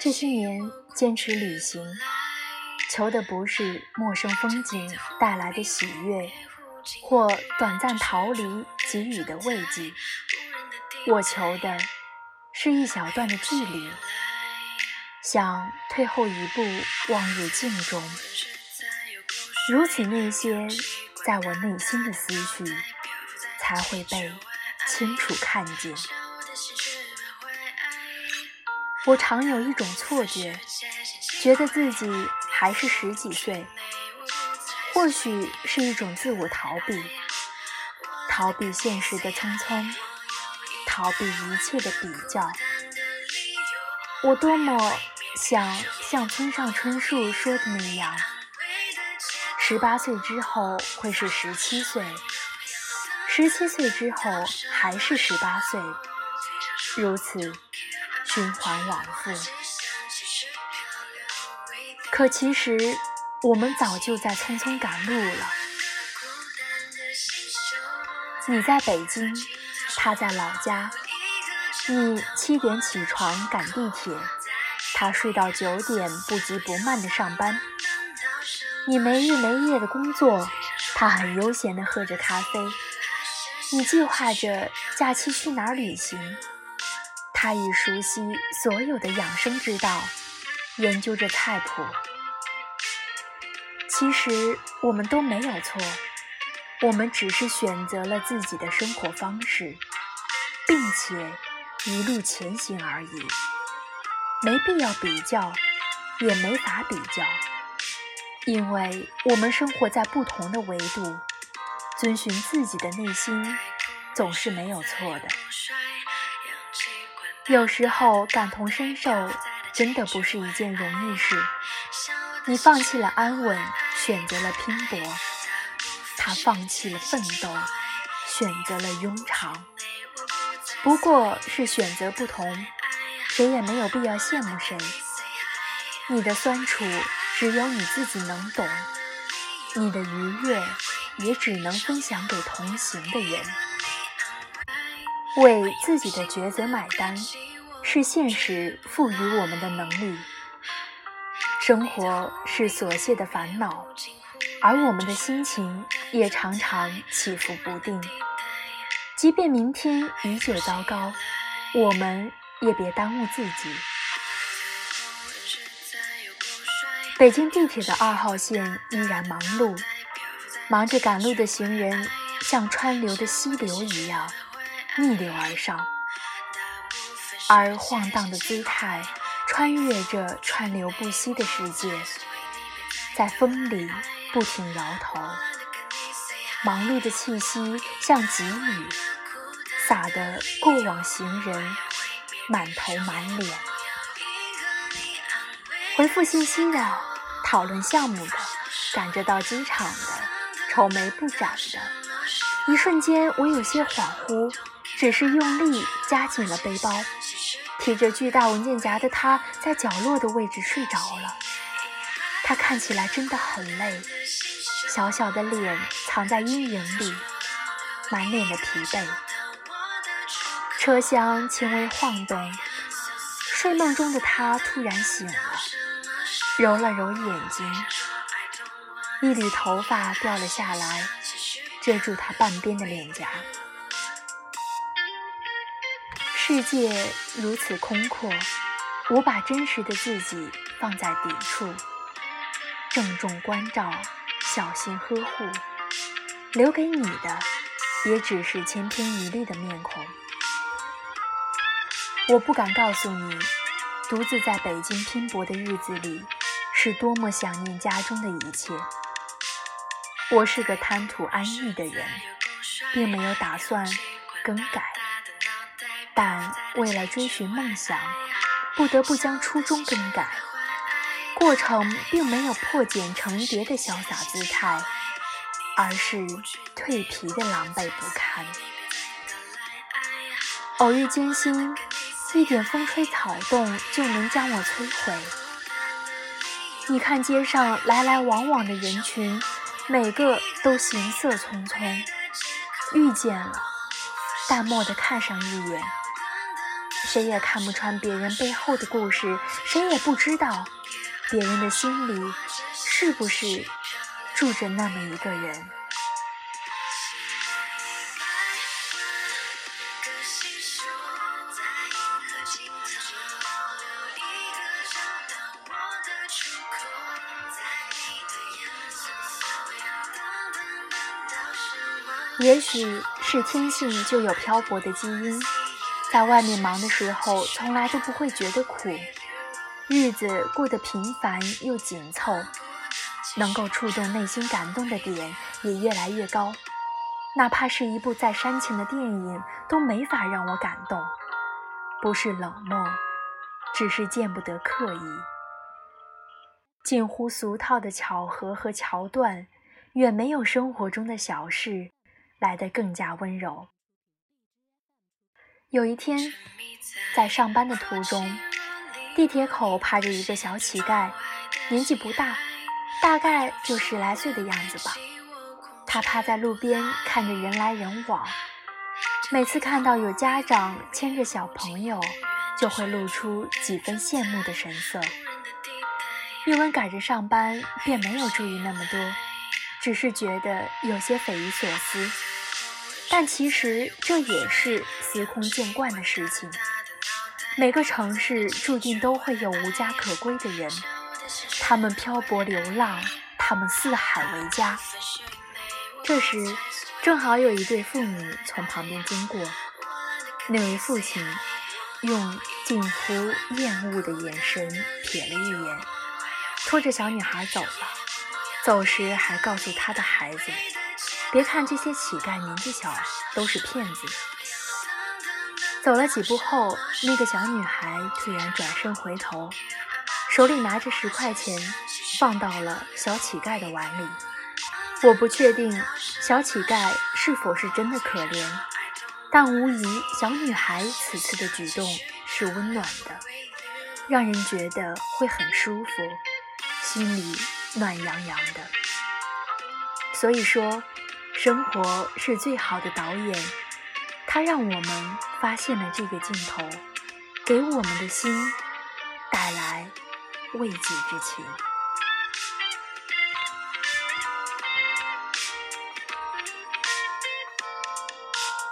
这些年坚持旅行，求的不是陌生风景带来的喜悦，或短暂逃离给予的慰藉，我求的是一小段的距离，想退后一步望入镜中，如此那些在我内心的思绪才会被清楚看见。我常有一种错觉，觉得自己还是十几岁，或许是一种自我逃避，逃避现实的匆匆，逃避一切的比较。我多么想像村上春树说的那样，十八岁之后会是十七岁，十七岁之后还是十八岁，如此。循环往复，可其实我们早就在匆匆赶路了。你在北京，他在老家。你七点起床赶地铁，他睡到九点不急不慢的上班。你没日没夜的工作，他很悠闲的喝着咖啡。你计划着假期去哪儿旅行？他已熟悉所有的养生之道，研究着菜谱。其实我们都没有错，我们只是选择了自己的生活方式，并且一路前行而已。没必要比较，也没法比较，因为我们生活在不同的维度，遵循自己的内心，总是没有错的。有时候感同身受，真的不是一件容易事。你放弃了安稳，选择了拼搏；他放弃了奋斗，选择了庸常。不过是选择不同，谁也没有必要羡慕谁。你的酸楚只有你自己能懂，你的愉悦也只能分享给同行的人。为自己的抉择买单，是现实赋予我们的能力。生活是琐屑的烦恼，而我们的心情也常常起伏不定。即便明天依旧糟糕，我们也别耽误自己。北京地铁的二号线依然忙碌，忙着赶路的行人像川流的溪流一样。逆流而上，而晃荡的姿态穿越着川流不息的世界，在风里不停摇头。忙碌的气息像急雨，洒得过往行人满头满脸。回复信息的，讨论项目的，赶着到机场的，愁眉不展的，一瞬间我有些恍惚。只是用力夹紧了背包，提着巨大文件夹的他在角落的位置睡着了。他看起来真的很累，小小的脸藏在阴影里，满脸的疲惫。车厢轻微晃动，睡梦中的他突然醒了，揉了揉眼睛，一缕头发掉了下来，遮住他半边的脸颊。世界如此空阔，我把真实的自己放在底处，郑重关照，小心呵护，留给你的也只是千篇一律的面孔。我不敢告诉你，独自在北京拼搏的日子里，是多么想念家中的一切。我是个贪图安逸的人，并没有打算更改。但为了追寻梦想，不得不将初衷更改。过程并没有破茧成蝶的潇洒姿态，而是蜕皮的狼狈不堪。偶遇艰辛，一点风吹草动就能将我摧毁。你看街上来来往往的人群，每个都行色匆匆，遇见了，淡漠的看上一眼，谁也看不穿别人背后的故事，谁也不知道别人的心里是不是住着那么一个人。也许是天性就有漂泊的基因，在外面忙的时候，从来都不会觉得苦，日子过得平凡又紧凑，能够触动内心感动的点也越来越高，哪怕是一部再煽情的电影，都没法让我感动，不是冷漠，只是见不得刻意，近乎俗套的巧合和桥段，远没有生活中的小事。来得更加温柔。有一天，在上班的途中，地铁口趴着一个小乞丐，年纪不大，大概就十来岁的样子吧。他趴在路边看着人来人往，每次看到有家长牵着小朋友，就会露出几分羡慕的神色。玉文赶着上班，便没有注意那么多，只是觉得有些匪夷所思。但其实这也是司空见惯的事情。每个城市注定都会有无家可归的人，他们漂泊流浪，他们四海为家。这时，正好有一对父女从旁边经过，那位父亲用近乎厌恶的眼神瞥了一眼，拖着小女孩走了。走时还告诉他的孩子。别看这些乞丐年纪小，都是骗子。走了几步后，那个小女孩突然转身回头，手里拿着十块钱，放到了小乞丐的碗里。我不确定小乞丐是否是真的可怜，但无疑小女孩此次的举动是温暖的，让人觉得会很舒服，心里暖洋洋的。所以说。生活是最好的导演，它让我们发现了这个镜头，给我们的心带来慰藉之情。